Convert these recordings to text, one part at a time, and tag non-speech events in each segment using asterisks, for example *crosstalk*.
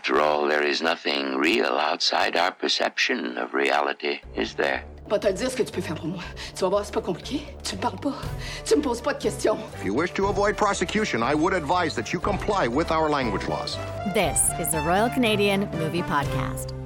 After all, there is nothing real outside our perception of reality, is there? Pas te le dire ce que tu peux faire pour moi. Tu vas voir, c'est pas compliqué. Tu me parles pas. Tu me poses pas de questions. If you wish to avoid prosecution, I would advise that you comply with our language laws. This is the Royal Canadian Movie Podcast.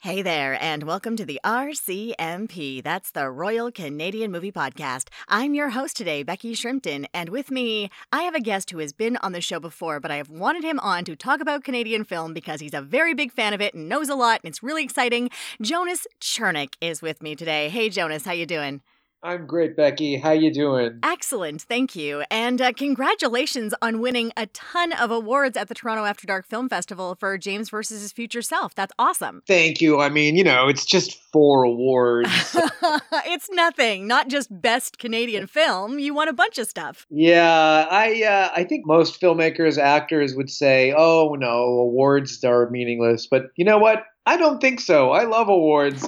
Hey there, and welcome to the RCMP. That's the Royal Canadian Movie Podcast. I'm your host today, Becky Shrimpton, and with me, I have a guest who has been on the show before, but I have wanted him on to talk about Canadian film because he's a very big fan of it and knows a lot, and it's really exciting. Jonas Chernick is with me today. Hey, Jonas, how you doing? I'm great, Becky. How you doing? Excellent, thank you. And uh, congratulations on winning a ton of awards at the Toronto After Dark Film Festival for James versus His Future Self. That's awesome. Thank you. I mean, you know, it's just four awards. *laughs* it's nothing. Not just best Canadian film. You won a bunch of stuff. yeah, I uh, I think most filmmakers, actors would say, "Oh no, awards are meaningless." But you know what? I don't think so. I love awards.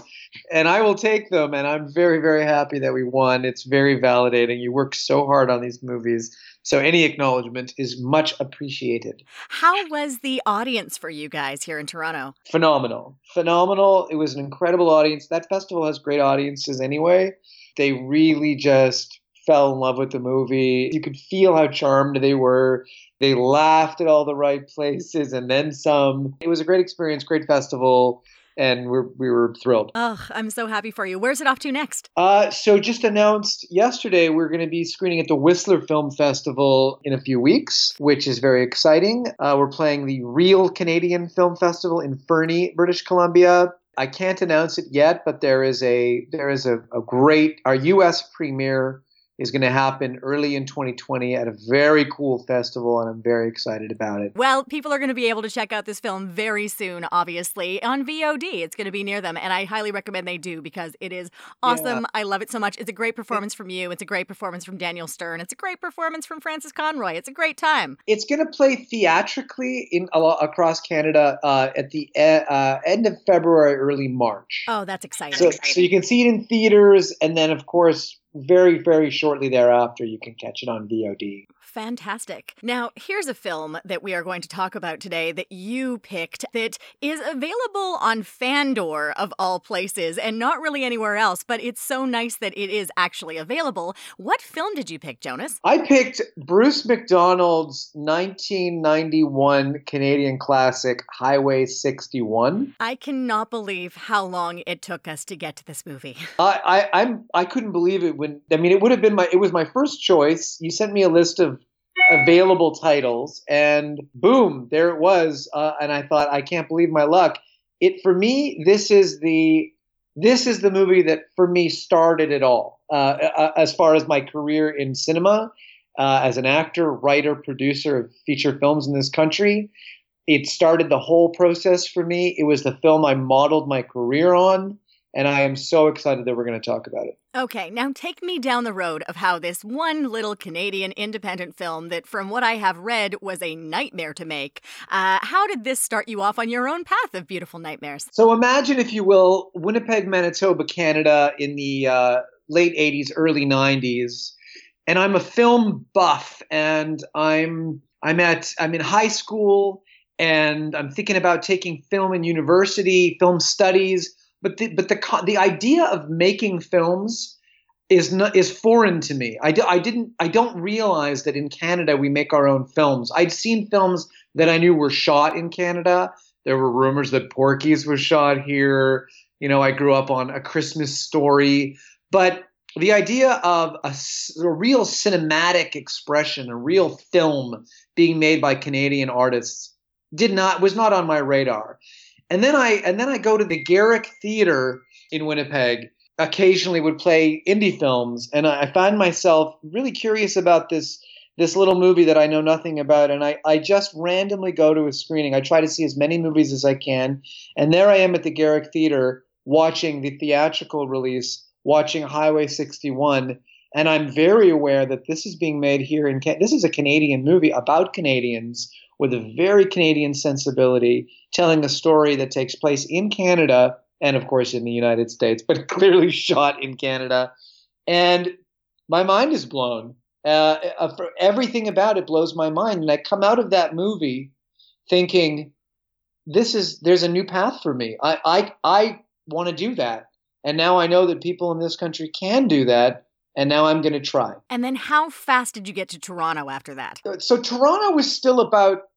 And I will take them, and I'm very, very happy that we won. It's very validating. You work so hard on these movies, so any acknowledgement is much appreciated. How was the audience for you guys here in Toronto? phenomenal phenomenal it was an incredible audience that festival has great audiences anyway they really just fell in love with the movie you could feel how charmed they were they laughed at all the right places and then some it was a great experience great festival and we're, we were thrilled Oh, I'm so happy for you. Where's it off to next? uh, so just announced yesterday we're going to be screening at the Whistler Film Festival in a few weeks, which is very exciting. Uh, we're playing the Reel Canadian Film Festival in Fernie, British Columbia. I can't announce it yet, but there is a there is a, a great our U.S. premiere is going to happen early in 2020 at a very cool festival, and I'm very excited about it. Well, people are going to be able to check out this film very soon, obviously, on VOD. It's going to be near them, and I highly recommend they do because it is awesome. I love it so much. It's a great performance from you. It's a great performance from Daniel Stern. It's a great performance from Frances Conroy. It's a great time. It's going to play theatrically in across Canada uh, at the e- uh, end of February, early March. Oh, that's exciting. So, so you can see it in theaters, and then of course, very very shortly thereafter, you can catch it on VOD. Fantastic. Now, here's a film that we are going to talk about today that you picked that is available on Fandor, of all places, and not really anywhere else, but it's so nice that it is actually available. What film did you pick, Jonas? I picked Bruce McDonald's 1991 Canadian classic Highway 61. I cannot believe how long it took us to get to this movie. *laughs* I, I I'm I couldn't believe it when I mean it would have been my it was my first choice. You sent me a list of available titles and boom there it was uh, and I thought I can't believe my luck. It for me this is the this is the movie that for me started it all uh, uh, as far as my career in cinema uh, as an actor, writer, producer of feature films in this country. It started the whole process for me. It was the film I modeled my career on, and I am so excited that we're going to talk about it. Okay, now take me down the road of how this one little Canadian independent film that, from what I have read, was a nightmare to make. Uh, how did this start you off on your own path of beautiful nightmares? So imagine, if you will, Winnipeg, Manitoba, Canada in the uh, late 80s, early 90s. And I'm a film buff and I'm I'm at I'm in high school and I'm thinking about taking film in university, film studies, but the but the the idea of making films is not is foreign to me. I, do, I didn't I don't realize that in Canada we make our own films. I'd seen films that I knew were shot in Canada. There were rumors that Porky's was shot here. You know, I grew up on A Christmas Story, but the idea of a real cinematic expression, a real film being made by Canadian artists did not was not on my radar. And then I and then I go to the Garrick Theater in Winnipeg. Occasionally would play indie films, and I, find myself really curious about this this little movie that I know nothing about, and I, I just randomly go to a screening. I try to see as many movies as I can, and there I am at the Garrick Theater watching the theatrical release, watching Highway 61, and I'm very aware that this is being made here in Can- this is a Canadian movie about Canadians with a very Canadian sensibility, telling a story that takes place in Canada and of course in the United States, but *laughs* clearly shot in Canada. And my mind is blown. Uh, uh, for everything about it blows my mind, and I come out of that movie thinking, this is there's a new path for me. I I I want to do that, and now I know that people in this country can do that. And now I'm going to try. And then, how fast did you get to Toronto after that? So, Toronto was still about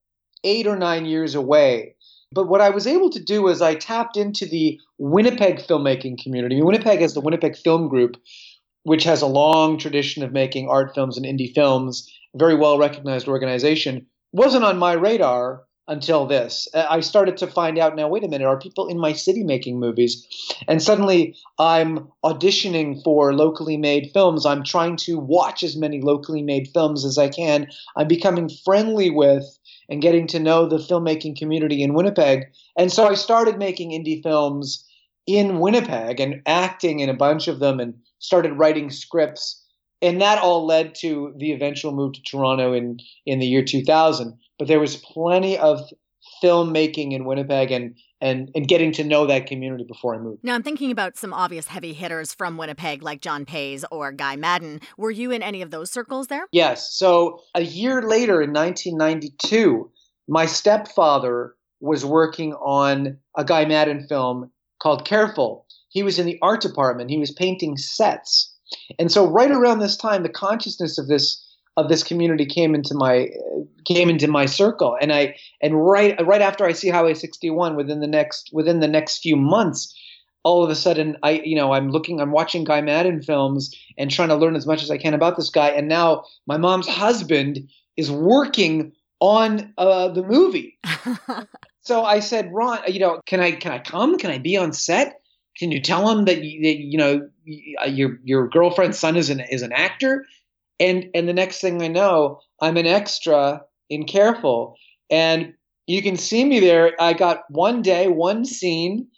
eight or nine years away. But what I was able to do is I tapped into the Winnipeg filmmaking community. Winnipeg has the Winnipeg Film Group, which has a long tradition of making art films and indie films, very well recognized organization. Wasn't on my radar until this. Uh, I started to find out now, wait a minute, are people in my city making movies? And suddenly I'm auditioning for locally made films. I'm trying to watch as many locally made films as I can. I'm becoming friendly with and getting to know the filmmaking community in Winnipeg. And so I started making indie films in Winnipeg and acting in a bunch of them and started writing scripts. And that all led to the eventual move to Toronto in, in the year 2000 but there was plenty of filmmaking in Winnipeg and and and getting to know that community before I moved. Now I'm thinking about some obvious heavy hitters from Winnipeg like John Paizs or Guy Maddin. Were you in any of those circles there? Yes. So a year later in 1992, my stepfather was working on a Guy Maddin film called Careful. He was in the art department. He was painting sets. And so right around this time the consciousness of this of this community came into my came into my circle. And i and right right after i see highway 61 within the next within the next few months all of a sudden i you know i'm looking i'm watching guy maddin films and trying to learn as much as i can about this guy. And now my mom's husband is working on uh, the movie. *laughs* So i said ron you know can i can i come? Can i be on set? Can you tell him that, you, that you know your your girlfriend's son is an is an actor and and the next thing I know, I'm an extra in Careful, and you can see me there. I got one day, one scene.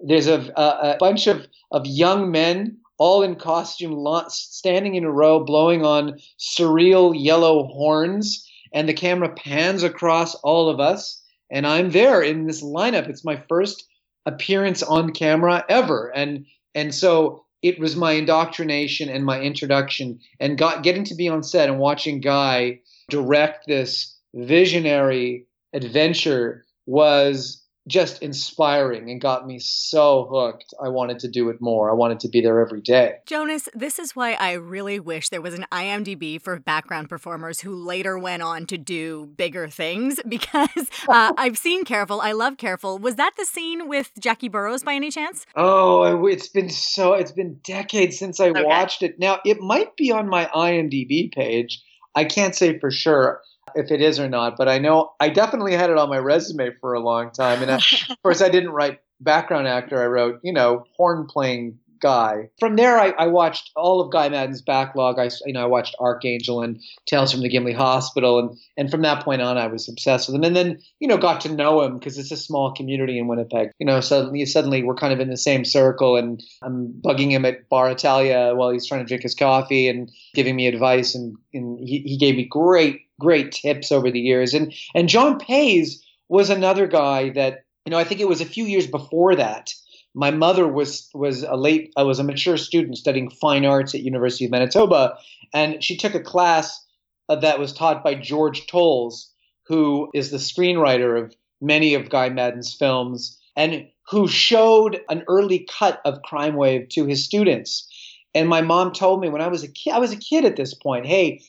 There's a, a, a bunch of of young men, all in costume, standing in a row, blowing on surreal yellow horns, and the camera pans across all of us, and I'm there in this lineup. It's my first appearance on camera ever, and and so it was my indoctrination and my introduction and got getting to be on set and watching guy direct this visionary adventure was just inspiring and got me so hooked. I wanted to do it more. I wanted to be there every day. Jonas, this is why I really wish there was an IMDb for background performers who later went on to do bigger things *laughs* because uh, *laughs* I've seen Careful. I love Careful. Was that the scene with Jackie Burroughs by any chance? Oh, it's been so, it's been decades since I okay. watched it. Now, it might be on my IMDb page. I can't say for sure if it is or not, but I know I definitely had it on my resume for a long time. And I, of course, I didn't write background actor. I wrote, you know, horn playing guy. From there, I, I, watched all of Guy Maddin's backlog. I, you know, I watched Archangel and Tales from the Gimli Hospital, and and from that point on, I was obsessed with him. And then, you know, got to know him because it's a small community in Winnipeg. You know, suddenly, suddenly we're kind of in the same circle, and I'm bugging him at Bar Italia while he's trying to drink his coffee and giving me advice, and and he, he gave me great great tips over the years. And and John Paizs was another guy that you know I think it was a few years before that. My mother was was a late I was a mature student studying fine arts at University of Manitoba, and she took a class uh, that was taught by George Toles, who is the screenwriter of many of Guy Maddin's films, and who showed an early cut of Crime Wave to his students. And my mom told me when I was a kid, I was a kid at this point, hey,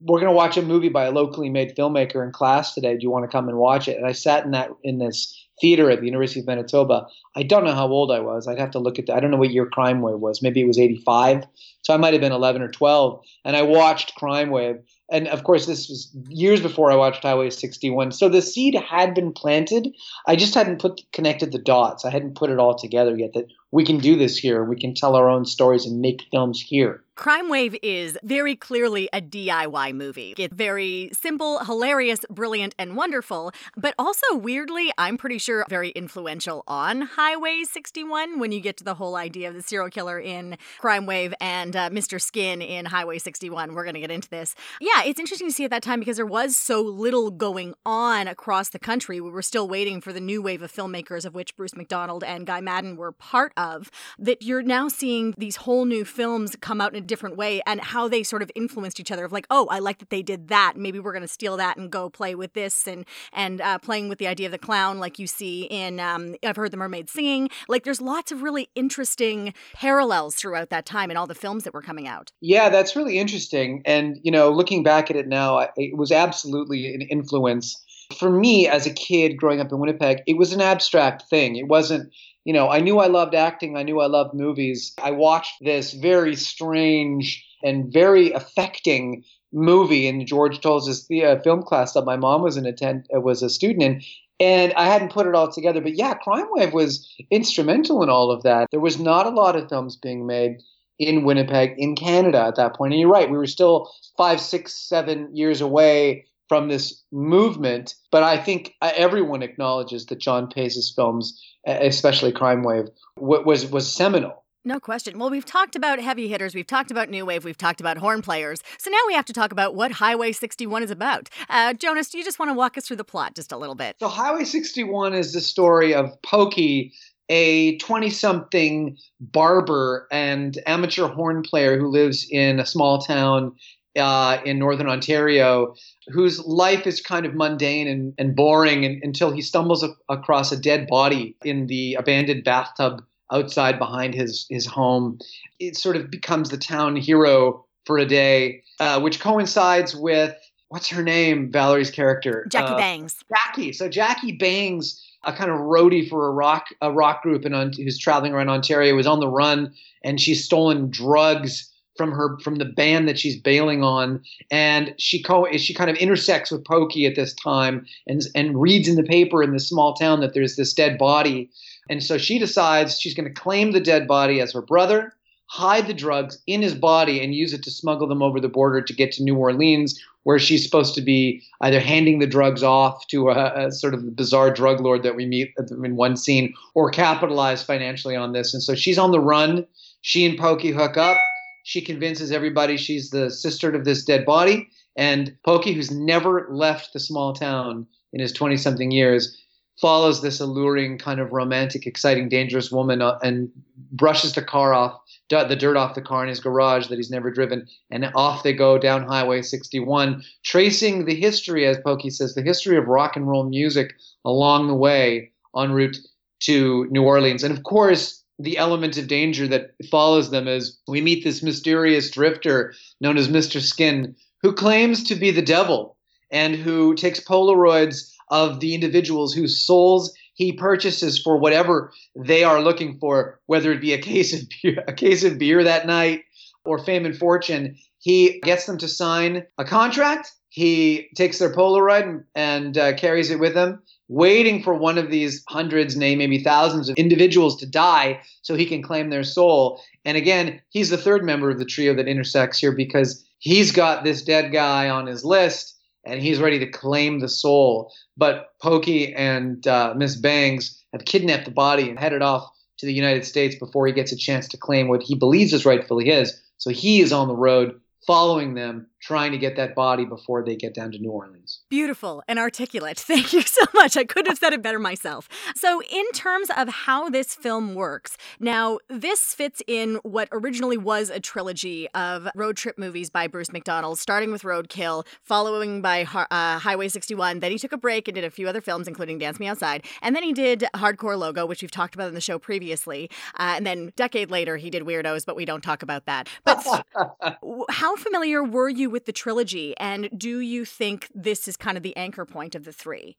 we're going to watch a movie by a locally made filmmaker in class today. Do you want to come and watch it? And I sat in that in this theater at the University of Manitoba. I don't know how old I was. I'd have to look at that. I don't know what year Crime Wave was. Maybe it was 85. So I might have been 11 or 12. And I watched Crime Wave. And of course, this was years before I watched Highway 61. So the seed had been planted. I just hadn't put connected the dots. I hadn't put it all together yet that we can do this here. We can tell our own stories and make films here. Crime Wave is very clearly a DIY movie. It's very simple, hilarious, brilliant, and wonderful, but also weirdly, I'm pretty sure very influential on Highway 61 when you get to the whole idea of the serial killer in Crime Wave and uh, Mr. Skin in Highway 61. We're going to get into this. Yeah, it's interesting to see at that time because there was so little going on across the country. We were still waiting for the new wave of filmmakers, of which Bruce McDonald and Guy Maddin were part of, that you're now seeing these whole new films come out in a different way and how they sort of influenced each other of like, oh, I like that they did that. Maybe we're going to steal that and go play with this and, and uh, playing with the idea of the clown like you see in, um, I've heard the mermaid singing. Like there's lots of really interesting parallels throughout that time in all the films that were coming out. Yeah, that's really interesting. And, you know, looking back at it now, it was absolutely an influence. For me as a kid growing up in Winnipeg, it was an abstract thing. It wasn't, you know, I knew I loved acting, I knew I loved movies. I watched this very strange and very affecting movie in George Toles' uh, film class that my mom was an attend uh, was a student in, and I hadn't put it all together. But yeah, Crime Wave was instrumental in all of that. There was not a lot of films being made in Winnipeg, in Canada at that point. And you're right, we were still five, six, seven years away from this movement. But I think uh, everyone acknowledges that John Paizs's films, especially Crime Wave, was was seminal. No question. Well, we've talked about heavy hitters, we've talked about new wave, we've talked about horn players. So now we have to talk about what Highway 61 is about. Uh, Jonas, do you just want to walk us through the plot just a little bit? So, Highway 61 is the story of Pokey, a 20 something barber and amateur horn player who lives in a small town uh, in northern Ontario, whose life is kind of mundane and, and boring and, until he stumbles a- across a dead body in the abandoned bathtub outside behind his his home. It sort of becomes the town hero for a day, uh, which coincides with what's her name, Valerie's character, Jackie uh, Bangs. Jackie. So Jackie Bangs, a kind of roadie for a rock a rock group and who's traveling around Ontario, was on the run, and she's stolen drugs from her from the band that she's bailing on, and she co- she kind of intersects with Pokey at this time, and and reads in the paper in this small town that there's this dead body, and so she decides she's going to claim the dead body as her brother, hide the drugs in his body, and use it to smuggle them over the border to get to New Orleans, where she's supposed to be either handing the drugs off to a, a sort of bizarre drug lord that we meet in one scene, or capitalize financially on this. And so she's on the run. She and Pokey hook up. She convinces everybody she's the sister of this dead body. And Pokey, who's never left the small town in his 20 something years, follows this alluring, kind of romantic, exciting, dangerous woman uh, and brushes the car off, the dirt off the car in his garage that he's never driven, and off they go down Highway 61, tracing the history, as Pokey says, the history of rock and roll music along the way en route to New Orleans. And of course, the element of danger that follows them is we meet this mysterious drifter known as Mr. Skin, who claims to be the devil and who takes Polaroids of the individuals whose souls he purchases for whatever they are looking for, whether it be a case of beer, a case of beer that night or fame and fortune. He gets them to sign a contract. He takes their Polaroid and, and uh, carries it with him, waiting for one of these hundreds, nay, maybe thousands of individuals to die so he can claim their soul. And again, he's the third member of the trio that intersects here because he's got this dead guy on his list and he's ready to claim the soul. But Pokey and uh, Miss Bangs have kidnapped the body and headed off to the United States before he gets a chance to claim what he believes is rightfully his. So he is on the road following them, trying to get that body before they get down to New Orleans. Beautiful and articulate. *laughs* Thank you so much. I couldn't have said it better myself. So, in terms of how this film works, now this fits in what originally was a trilogy of road trip movies by Bruce McDonald, starting with Roadkill, following by uh, Highway 61. Then he took a break and did a few other films, including Dance Me Outside. And then he did Hardcore Logo, which we've talked about in the show previously. Uh, and then, decade later, he did Weirdos, but we don't talk about that. But *laughs* how familiar were you with the trilogy, and do you think this is kind of the anchor point of the three?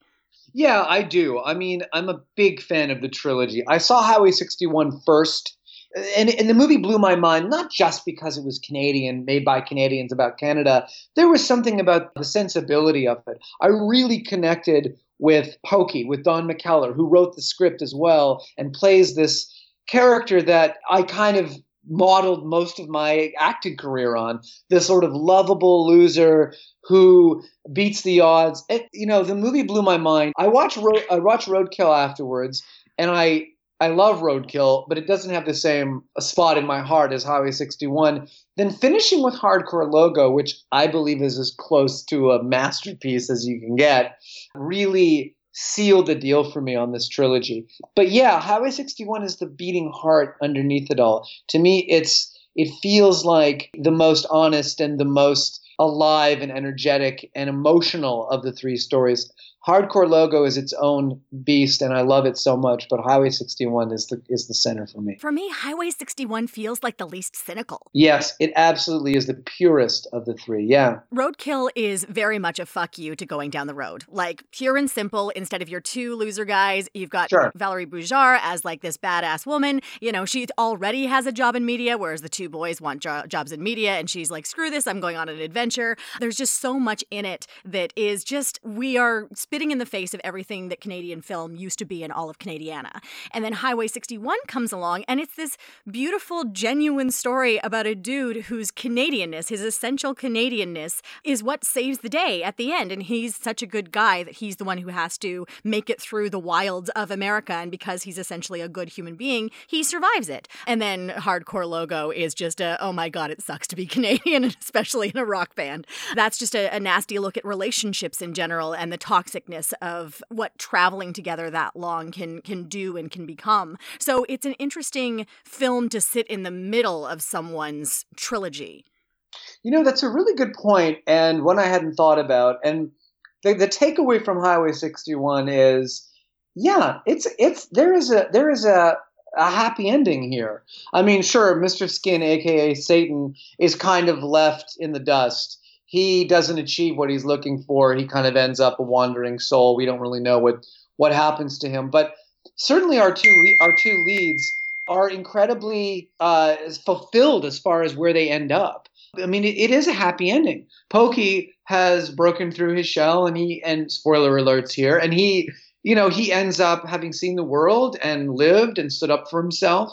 Yeah, I do. I mean, I'm a big fan of the trilogy. I saw Highway 61 first, and, and the movie blew my mind, not just because it was Canadian, made by Canadians about Canada. There was something about the sensibility of it. I really connected with Pokey, with Don McKellar, who wrote the script as well and plays this character that I kind of modeled most of my acting career on this sort of lovable loser who beats the odds. It, you know, the movie blew my mind. I watched Ro- I watched Roadkill afterwards, and I I love Roadkill, but it doesn't have the same spot in my heart as Highway 61. Then finishing with Hardcore Logo, which I believe is as close to a masterpiece as you can get, really sealed the deal for me on this trilogy. But yeah, Highway 61 is the beating heart underneath it all. To me, it's it feels like the most honest and the most alive and energetic and emotional of the three stories. Hardcore Logo is its own beast, and I love it so much. But Highway 61 is the is the center for me. For me, Highway 61 feels like the least cynical. Yes, it absolutely is the purest of the three. Yeah. Roadkill is very much a fuck you to going down the road. Like pure and simple. Instead of your two loser guys, you've got Sure. Valerie Buhagiar as like this badass woman. You know, she already has a job in media, whereas the two boys want jo- jobs in media, and she's like, screw this, I'm going on an adventure. There's just so much in it that is just we are spitting in the face of everything that Canadian film used to be in all of Canadiana. And then Highway 61 comes along, and it's this beautiful, genuine story about a dude whose Canadianness, his essential Canadianness, is what saves the day at the end. And he's such a good guy that he's the one who has to make it through the wilds of America. And because he's essentially a good human being, he survives it. And then Hardcore Logo is just a, oh my God, it sucks to be *laughs* Canadian, especially in a rock band. That's just a, a nasty look at relationships in general and the of what traveling together that long can can do and can become. So it's an interesting film to sit in the middle of someone's trilogy. You know, that's a really good point, and one I hadn't thought about. And the, the takeaway from Highway 61 is, yeah, it's it's there is a there is a a happy ending here. I mean, sure, Mr. Skin, aka Satan, is kind of left in the dust. He doesn't achieve what he's looking for. He kind of ends up a wandering soul. We don't really know what what happens to him, but certainly our two our two leads are incredibly uh, fulfilled as far as where they end up. I mean, it, it is a happy ending. Pokey has broken through his shell, and he and spoiler alerts here, and he, you know, he ends up having seen the world and lived and stood up for himself.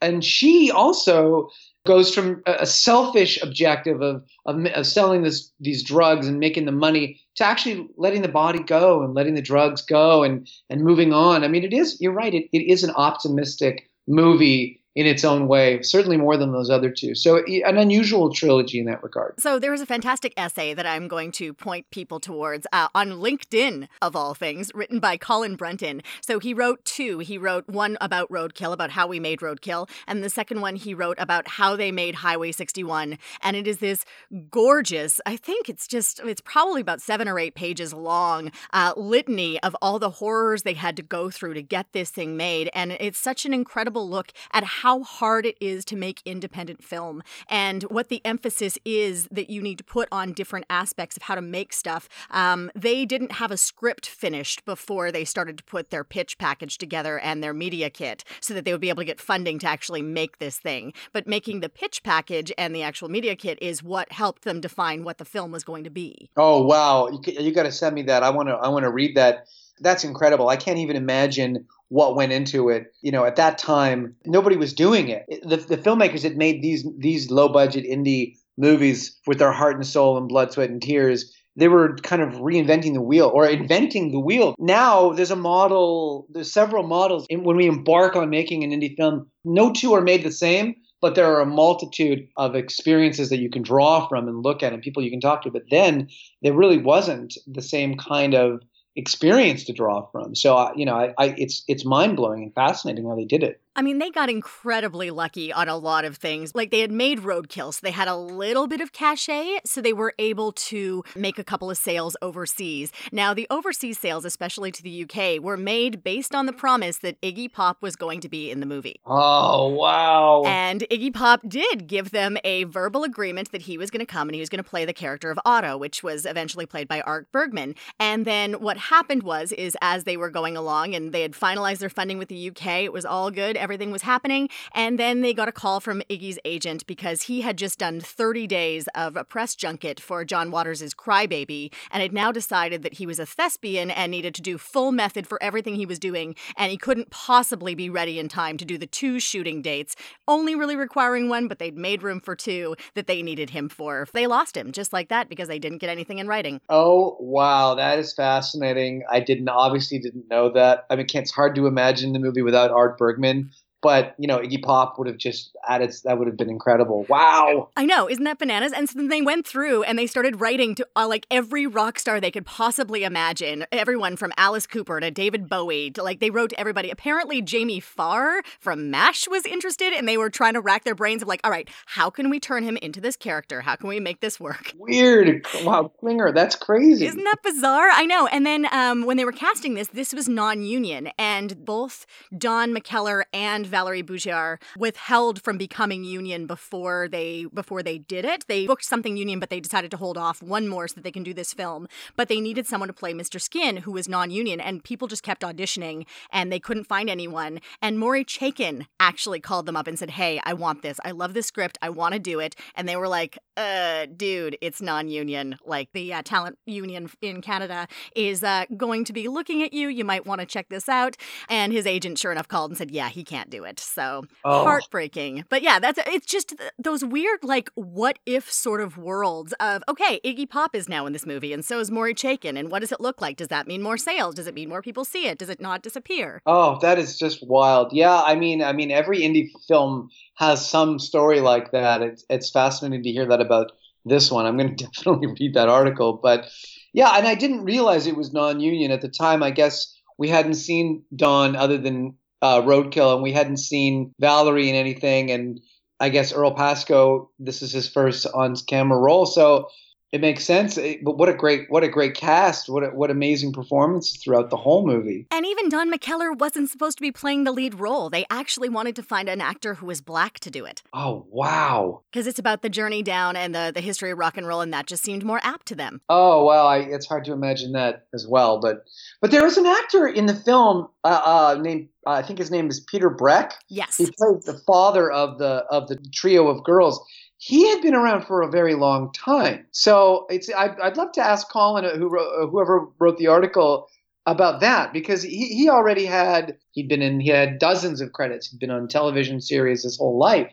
And she also goes from a selfish objective of of, of selling this these drugs and making the money to actually letting the body go and letting the drugs go and and moving on. I mean, it is. You're right. It, it is an optimistic movie in its own way, certainly more than those other two. So an unusual trilogy in that regard. So there was a fantastic essay that I'm going to point people towards uh, on LinkedIn, of all things, written by Colin Brunton. So he wrote two. He wrote one about Roadkill, about how we made Roadkill, and the second one he wrote about how they made Highway 61. And it is this gorgeous, I think it's just, it's probably about seven or eight pages long, uh, litany of all the horrors they had to go through to get this thing made. And it's such an incredible look at how hard it is to make independent film and what the emphasis is that you need to put on different aspects of how to make stuff. Um, they didn't have a script finished before they started to put their pitch package together and their media kit so that they would be able to get funding to actually make this thing. But making the pitch package and the actual media kit is what helped them define what the film was going to be. Oh wow, you, you got to send me that. I want to I want to read that. That's incredible. I can't even imagine what went into it. You know, at that time, nobody was doing it. The, the filmmakers had made these these low budget indie movies with their heart and soul and blood, sweat, and tears. They were kind of reinventing the wheel or inventing the wheel. Now there's a model. There's several models. And when we embark on making an indie film, no two are made the same but there are a multitude of experiences that you can draw from and look at and people you can talk to but then there really wasn't the same kind of experience to draw from. So you know I, I, it's it's mind-blowing and fascinating how they did it I mean, they got incredibly lucky on a lot of things. Like they had made Roadkill, so they had a little bit of cachet, so they were able to make a couple of sales overseas. Now, the overseas sales, especially to the UK, were made based on the promise that Iggy Pop was going to be in the movie. oh wow And Iggy Pop did give them a verbal agreement that he was going to come and he was going to play the character of Otto, which was eventually played by Art Bergman. And then what happened was, is as they were going along and they had finalized their funding with the UK, it was all good, everything was happening. And then they got a call from Iggy's agent because he had just done 30 days of a press junket for John Waters' Crybaby and had now decided that he was a thespian and needed to do full method for everything he was doing. And he couldn't possibly be ready in time to do the two shooting dates, only really requiring one, but they'd made room for two that they needed him for. They lost him just like that because they didn't get anything in writing. Oh wow, that is fascinating. I didn't obviously didn't know that. I mean, it's hard to imagine the movie without Art Bergman but you know Iggy Pop would have just added that would have been incredible. Wow. I know, isn't that bananas? And so then they went through and they started writing to uh, like every rock star they could possibly imagine. Everyone from Alice Cooper to David Bowie to like they wrote to everybody. Apparently Jamie Farr from MASH was interested and they were trying to rack their brains of like, all right, how can we turn him into this character? How can we make this work? Weird. Wow, Klinger, that's crazy. Isn't that bizarre? I know. And then um, when they were casting this, this was non-union and both Don McKellar and Valerie Buhagiar withheld from becoming union before they before they did it. They booked something union, but they decided to hold off one more so that they can do this film. But they needed someone to play Mr. Skin who was non-union, and people just kept auditioning and they couldn't find anyone. And Maury Chaykin actually called them up and said, "Hey, I want this. I love this script. I want to do it." And they were like, "Uh, dude, it's non-union. Like the uh, talent union in Canada is uh, going to be looking at you. You might want to check this out." And his agent, sure enough, called and said, "Yeah, he can't do it." So Oh. heartbreaking. But yeah, that's it's just those weird like what if sort of worlds of okay, Iggy Pop is now in this movie, and so is Maury Chaykin, and what does it look like? Does that mean more sales? Does it mean more people see it? Does it not disappear? Oh, that is just wild. Yeah, I mean, I mean, every indie film has some story like that. It's it's fascinating to hear that about this one. I'm going *laughs* to definitely read that article. But yeah, and I didn't realize it was non-union at the time. I guess we hadn't seen Don other than uh, Roadkill, and we hadn't seen Valerie in anything. And I guess Earl Pastko, this is his first on-camera role, so it makes sense. It- but what a great, what a great cast! What a, what amazing performances throughout the whole movie. And even Don McKellar wasn't supposed to be playing the lead role. They actually wanted to find an actor who was black to do it. Oh wow! Because it's about the journey down and the, the history of rock and roll, and that just seemed more apt to them. Oh well, I, it's hard to imagine that as well. But but there was an actor in the film uh, uh, named uh, I think his name is Peter Breck. Yes. He played the father of the of the trio of girls. He had been around for a very long time. So it's I, I'd love to ask Colin, uh, who wrote, uh, whoever wrote the article, about that because he, he already had he'd been in he had dozens of credits. He'd been on television series his whole life.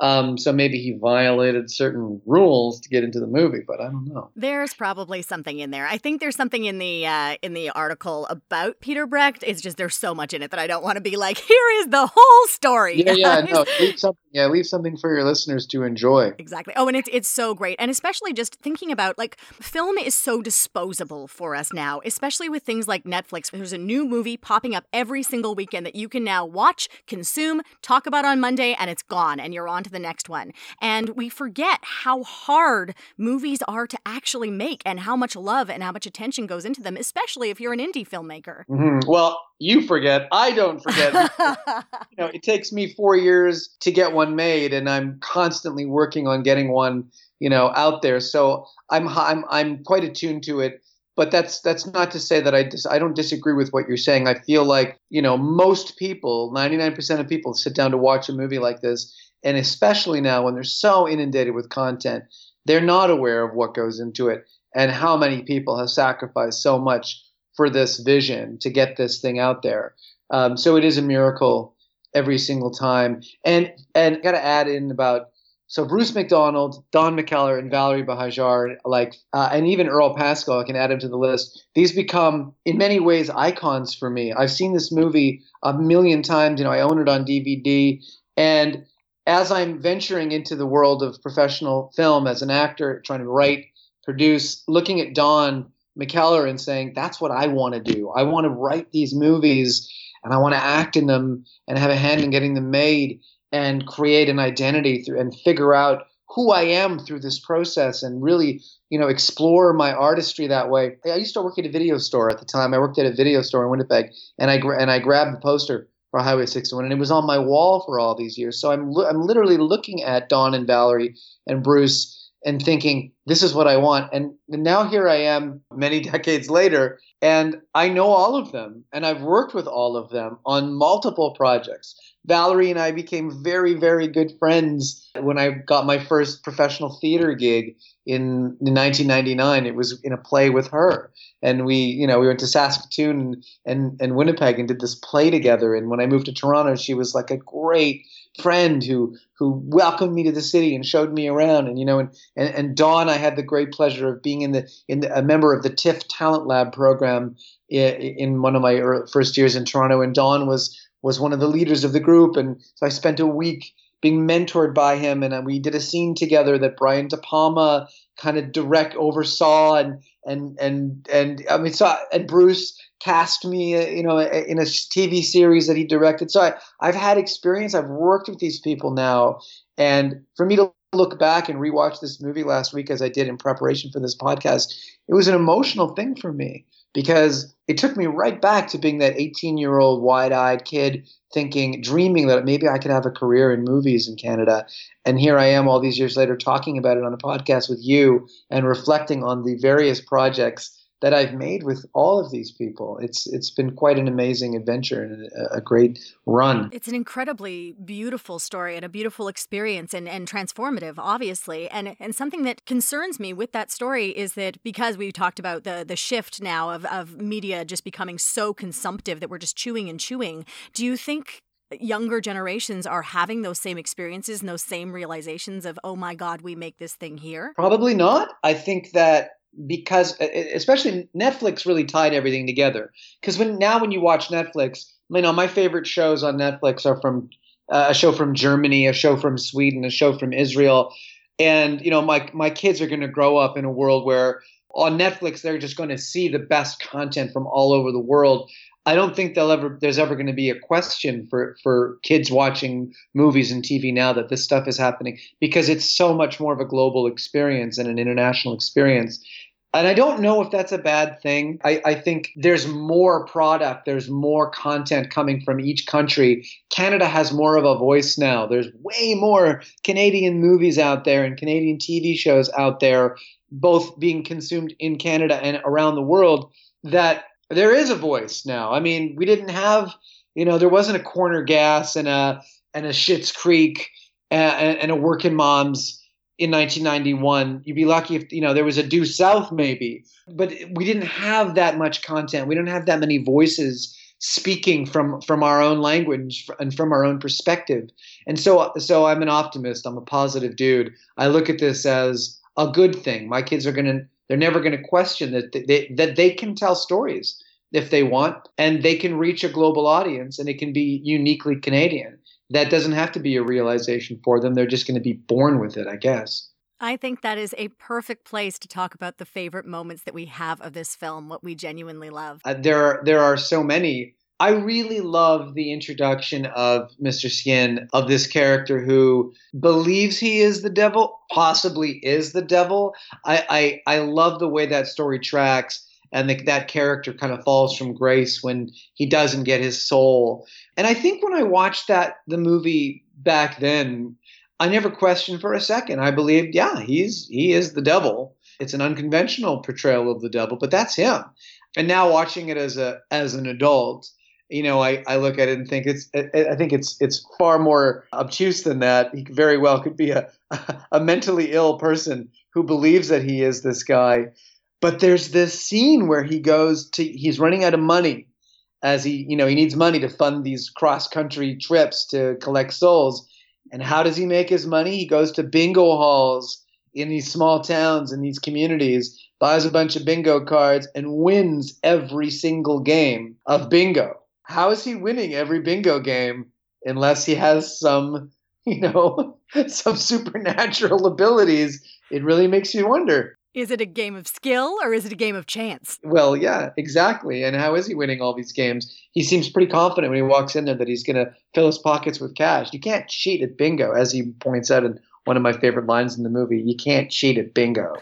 Um, so maybe he violated certain rules to get into the movie, but I don't know. There's probably something in there. I think there's something in the uh, in the article about Peter Breck. It's just there's so much in it that I don't want to be like, here is the whole story. Yeah, yeah, no, leave something. Yeah, leave something for your listeners to enjoy. Exactly. Oh, and it's it's so great, and especially just thinking about like film is so disposable for us now, especially with things like Netflix. There's a new movie popping up every single weekend that you can now watch, consume, talk about on Monday, and it's gone, and you're on to the next one. And we forget how hard movies are to actually make, and how much love and how much attention goes into them, especially if you're an indie filmmaker. Mhm. Well, you forget. I don't forget. *laughs* you know, it takes me four years to get one made, and I'm constantly working on getting one, you know, out there. So I'm I'm I'm quite attuned to it. But that's that's not to say that I dis- I don't disagree with what you're saying. I feel like you know most people, 99% of people, sit down to watch a movie like this, and especially now when they're so inundated with content, they're not aware of what goes into it and how many people have sacrificed so much for this vision to get this thing out there. Um, so it is a miracle every single time. And and got to add in about so Bruce McDonald, Don McKellar, and Valerie Buhagiar, like uh, and even Earl Pastko, I can add him to the list. These become in many ways icons for me. I've seen this movie a million times. You know, I own it on DVD, and as I'm venturing into the world of professional film as an actor, trying to write, produce, looking at Don McKellar and saying, that's what I want to do. I want to write these movies and I want to act in them and have a hand in getting them made and create an identity through and figure out who I am through this process and really, you know, explore my artistry that way. I used to work at a video store at the time. I worked at a video store in Winnipeg and I and I grabbed the poster for Highway 61 and it was on my wall for all these years. So I'm I'm literally looking at Don and Valerie and Bruce and thinking this is what I want. And now here I am many *laughs* decades later and I know all of them and I've worked with all of them on multiple projects. Valerie and I became very, very good friends when I got my first professional theater gig in in 1999. It was in a play with her. And we, you know, we went to Saskatoon and, and, and Winnipeg and did this play together. And when I moved to Toronto, she was like a great friend who who welcomed me to the city and showed me around. And you know, and and, and Don, I had the great pleasure of being in the in the, a member of the TIFF Talent Lab program in, in one of my first years in Toronto. And Don was was one of the leaders of the group, and so I spent a week being mentored by him, and uh, we did a scene together that Brian De Palma kind of direct oversaw, and and and and I mean, so and Bruce cast me, uh, you know, in a TV series that he directed. So I, I've had experience. I've worked with these people now, and for me to look back and rewatch this movie last week, as I did in preparation for this podcast, it was an emotional thing for me because it took me right back to being that 18 year old wide eyed kid thinking, dreaming that maybe I could have a career in movies in Canada. And here I am all these years later talking about it on a podcast with you and reflecting on the various projects that I've made with all of these people. It's it's been quite an amazing adventure and a, a, great run. It's an incredibly beautiful story and a beautiful experience and, and transformative, obviously. And and something that concerns me with that story is that because we talked about the the shift now of, of media just becoming so consumptive that we're just chewing and chewing, do you think younger generations are having those same experiences and those same realizations of, oh my God, we make this thing here? Probably not. I think that because especially Netflix really tied everything together. Because when now when you watch Netflix, you know my favorite shows on Netflix are from uh, a show from Germany, a show from Sweden, a show from Israel, and you know my my kids are going to grow up in a world where on Netflix they're just going to see the best content from all over the world. I don't think they'll ever there's ever going to be a question for for kids watching movies and TV now that this stuff is happening because it's so much more of a global experience and an international experience. And I don't know if that's a bad thing. I, I, think there's more product, there's more content coming from each country. Canada has more of a voice now. There's way more Canadian movies out there and Canadian TV shows out there, both being consumed in Canada and around the world, that there is a voice now. I mean, we didn't have, you know, there wasn't a corner gas and a and a Schitt's Creek and, and a working moms in 1991 you'd be lucky if you know there was a due south maybe. But we didn't have that much content. We don't have that many voices speaking from from our own language and from our own perspective. And so so i'm an optimist. I'm a positive dude. I look at this as a good thing. My kids are going to they're never going to question that they, that they can tell stories if they want and they can reach a global audience and it can be uniquely canadian that doesn't have to be a realization for them. They're just going to be born with it, I guess. I think that is a perfect place to talk about the favorite moments that we have of this film, what we genuinely love. Uh, there, are, there are so many. I really love the introduction of Mr. Skin, of this character who believes he is the devil, possibly is the devil. I, I, I love the way that story tracks and the, that character kind of falls from grace when he doesn't get his soul. And I think when I watched that the movie back then, I never questioned for a second. I believed, yeah, he's he is the devil. It's an unconventional portrayal of the devil, but that's him. And now watching it as a as an adult, you know, I, I look at it and think it's I think it's it's far more obtuse than that. He very well could be a a mentally ill person who believes that he is this guy but there's this scene where he goes to he's running out of money as he you know he needs money to fund these cross country trips to collect souls. And how does he make his money? He goes to bingo halls in these small towns in these communities, buys a bunch of bingo cards, and wins every single game of bingo. How is he winning every bingo game unless he has some, *laughs* you know, *laughs* some supernatural *laughs* abilities? It really makes you wonder. Is it a game of skill or is it a game of chance? Well, yeah, exactly. And how is he winning all these games? He seems pretty confident when he walks in there that he's going to fill his pockets with cash. You can't cheat at bingo, as he points out in one of my favorite lines in the movie. You can't cheat at bingo.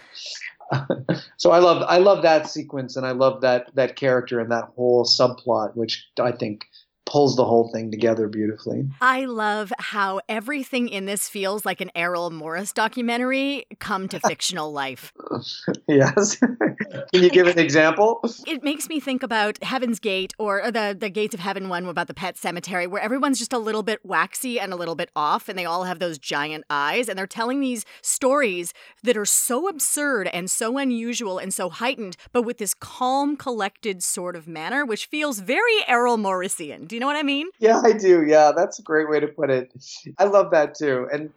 *laughs* so I love I love that sequence and I love that that character and that whole subplot, which I think pulls the whole thing together beautifully. I love how everything in this feels like an Errol Morris documentary come to *laughs* fictional life. *laughs* yes. Can you give an example? *laughs* It makes me think about Heaven's Gate or the the Gates of Heaven one about the pet cemetery where everyone's just a little bit waxy and a little bit off and they all have those giant eyes and they're telling these stories that are so absurd and so unusual and so heightened but with this calm collected sort of manner which feels very Errol Morrisian. Do you know what I mean? Yeah, I do. Yeah, that's a great way to put it. I love that too, and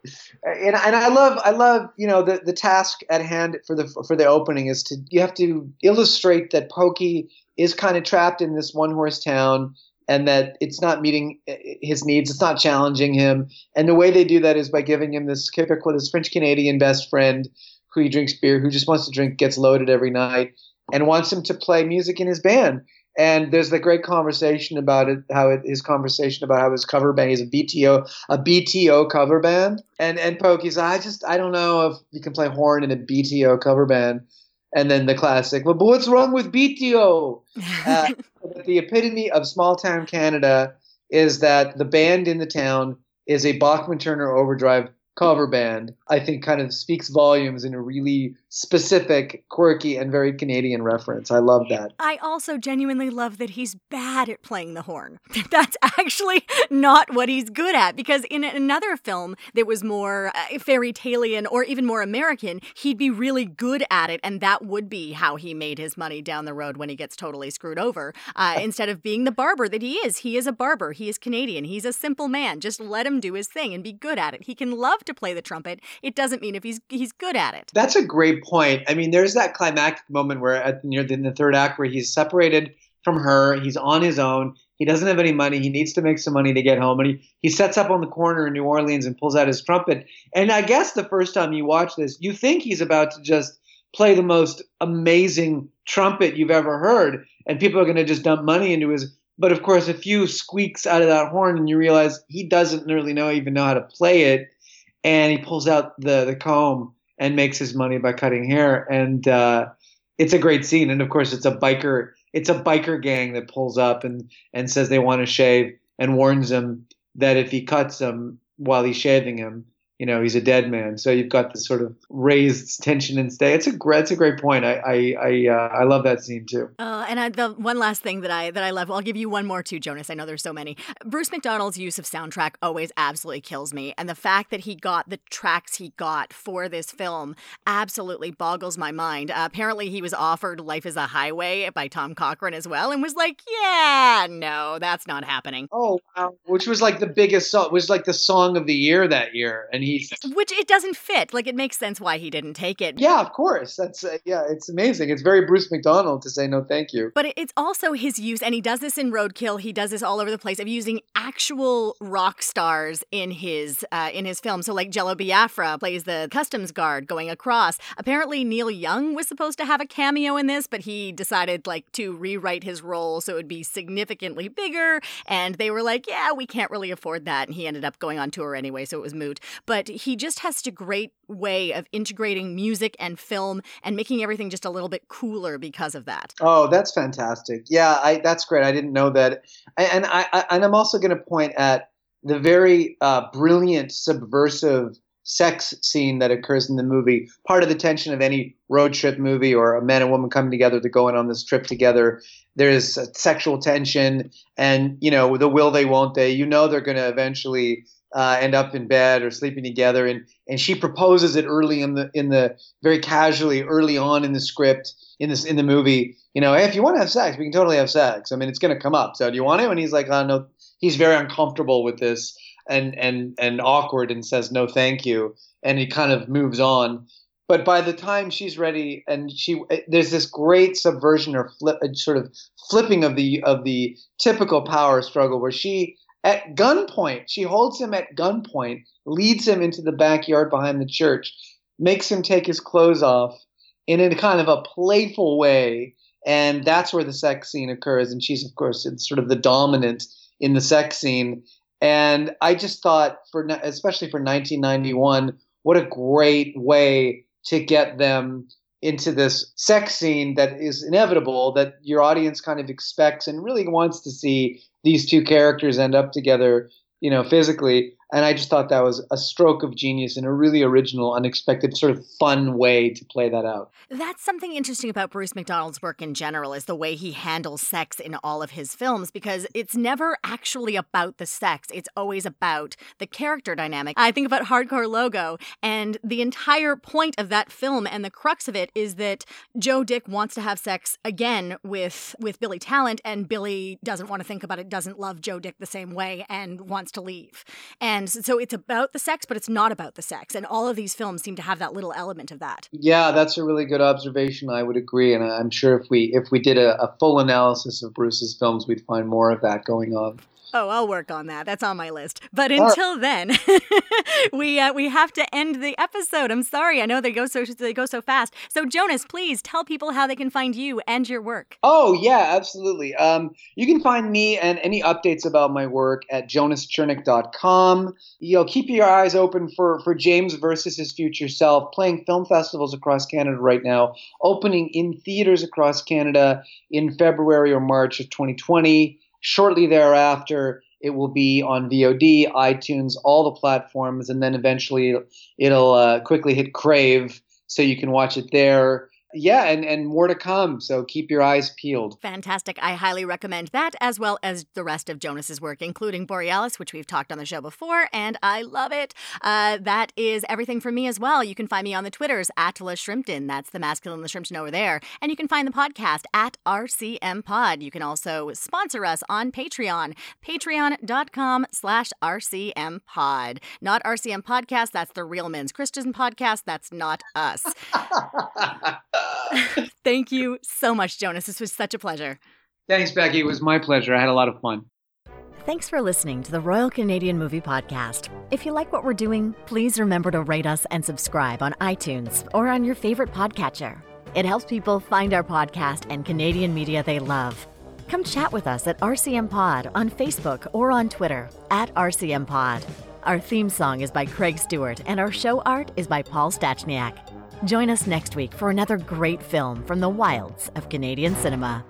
and and I love I love you know the the task at hand for the for the opening is to you have to illustrate that Pokey is kind of trapped in this one horse town. and that it's not meeting uh, his needs, it's not challenging him. And the way they do that is by giving him this typical, this French Canadian best friend who he drinks beer, who just wants to drink, gets loaded every night, and wants him to play music in his band. And there's the great conversation about it, how it, his conversation about how his cover band is a BTO, a BTO cover band. And and Pokey's, I just I don't know if you can play horn in a BTO cover band. And then the classic, well, but what's wrong with BTO? *laughs* Uh, the epitome of small town Canada is that the band in the town is a Bachman Turner Overdrive cover band, I think kind of speaks volumes in a really specific, quirky, and very Canadian reference. I love that. I also genuinely love that he's bad at playing the horn. *laughs* That's actually not what he's good at because in another film that was more uh, fairy talean or even more American, he'd be really good at it, and that would be how he made his money down the road when he gets totally screwed over. Uh, *laughs* instead of being the barber that he is, he is a barber. He is Canadian. He's a simple man. Just let him do his thing and be good at it. He can love to play the trumpet. It doesn't mean if he's he's good at it. That's a great point. I mean, there's that climactic moment where at near the, in the third act where he's separated from her. He's on his own. He doesn't have any money. He needs to make some money to get home. And he, he sets up on the corner in New Orleans and pulls out his trumpet. And I guess the first time you watch this, you think he's about to just play the most amazing trumpet you've ever heard. And people are going to just dump money into his. But of course, a few squeaks out of that horn, and you realize he doesn't really know even know how to play it and he pulls out the the comb and makes his money by cutting hair. And uh, it's a great scene. And of course it's a biker it's a biker gang that pulls up and and says they want to shave and warns him that if he cuts them while he's shaving him you know he's a dead man. So you've got this sort of raised tension and stay. It's a great, it's a great point. I I I, uh, I love that scene too. Uh, and I, the one last thing that I that I love, well, I'll give you one more too, Jonas. I know there's so many. Bruce McDonald's use of soundtrack always absolutely kills me, and the fact that he got the tracks he got for this film absolutely boggles my mind. Uh, apparently, he was offered "Life Is a Highway" by Tom Cochrane as well, and was like, "Yeah, no, that's not happening." Oh, wow. which was like the biggest song, was like the song of the year that year, and he's which it doesn't fit. Like it makes sense why he didn't take it. Yeah, of course. That's uh, yeah, it's amazing. It's very Bruce McDonald to say no, thank you. But it's also his use, and he does this in Roadkill. He does this all over the place of using actual rock stars in his uh, in his film. So like Jello Biafra plays the customs guard going across. Apparently Neil Young was supposed to have a cameo in this, but he decided like to rewrite his role so it would be significantly bigger. And they were like, yeah, we can't really afford that. And he ended up going on tour anyway, so it was moot. But but he just has such a great way of integrating music and film and making everything just a little bit cooler because of that. Oh, that's fantastic. Yeah, I, that's great. I didn't know that. And I, I and I'm also going to point at the very uh, brilliant subversive sex scene that occurs in the movie. Part of the tension of any road trip movie or a man and woman coming together to going on this trip together. There's sexual tension, and you know the will they, won't they. You know they're going to eventually uh, end up in bed or sleeping together, and and she proposes it early in the in the very casually early on in the script in this in the movie. You know, hey, if you want to have sex, we can totally have sex. I mean, it's going to come up. So do you want to? And he's like, oh no. He's very uncomfortable with this and and and awkward and says no, thank you. And he kind of moves on. But by the time she's ready, and she eh, there's this great subversion or flip, eh, sort of flipping of the of the typical power struggle where she at gunpoint. She holds him at gunpoint, leads him into the backyard behind the church, makes him take his clothes off in a kind of a playful way. And that's where the sex scene occurs. And she's, of course, sort of the dominant in the sex scene. And I just thought, for especially for 1991, what a great way to get them into this sex scene that is inevitable that your audience kind of expects and really wants to see these two characters end up together, you know, physically. And I just thought that was a stroke of genius and a really original, unexpected, sort of fun way to play that out. That's something interesting about Bruce McDonald's work in general is the way he handles sex in all of his films because it's never actually about the sex. It's always about the character dynamic. I think about Hardcore Logo and the entire point of that film and the crux of it is that Joe Dick wants to have sex again with with Billy Tallent and Billy doesn't want to think about it, doesn't love Joe Dick the same way and wants to leave. And And so it's about the sex, but it's not about the sex. And all of these films seem to have that little element of that. Yeah, that's a really good observation. I would agree, and I'm sure if we if we did a, a full analysis of Bruce's films, we'd find more of that going on. Oh, I'll work on that. That's on my list. But until then, *laughs* we uh, we have to end the episode. I'm sorry. I know they go so they go so fast. So Jonas, please tell people how they can find you and your work. Oh yeah, absolutely. Um, you can find me and any updates about my work at jonaschernick.com. You know, keep your eyes open for for James versus his future self, playing film festivals across Canada right now, opening in theaters across Canada in February or March of 2020. Shortly thereafter, it will be on VOD, iTunes, all the platforms, and then eventually it'll uh, quickly hit Crave so you can watch it there yeah, and, and more to come. So keep your eyes peeled. Fantastic. I highly recommend that as well as the rest of Jonas's work, including Borealis, which we've talked on the show before, and I love it. Uh, that is everything from me as well. You can find me on the Twitters at La Shrimpton. That's the masculine La Shrimpton over there. And you can find the podcast at RCM Pod. You can also sponsor us on Patreon, patreon.com slash RCM Pod. Not RCM Podcast, that's the Real Men's Christian Podcast. That's not us. *laughs* *laughs* Thank you so much, Jonas. This was such a pleasure. Thanks, Becky. It was my pleasure. I had a lot of fun. Thanks for listening to the Royal Canadian Movie Podcast. If you like what we're doing, please remember to rate us and subscribe on iTunes or on your favorite podcatcher. It helps people find our podcast and Canadian media they love. Come chat with us at RCM Pod on Facebook or on Twitter at RCM Pod. Our theme song is by Craig Stewart, and our show art is by Paul Stachniak. Join us next week for another great film from the wilds of Canadian cinema.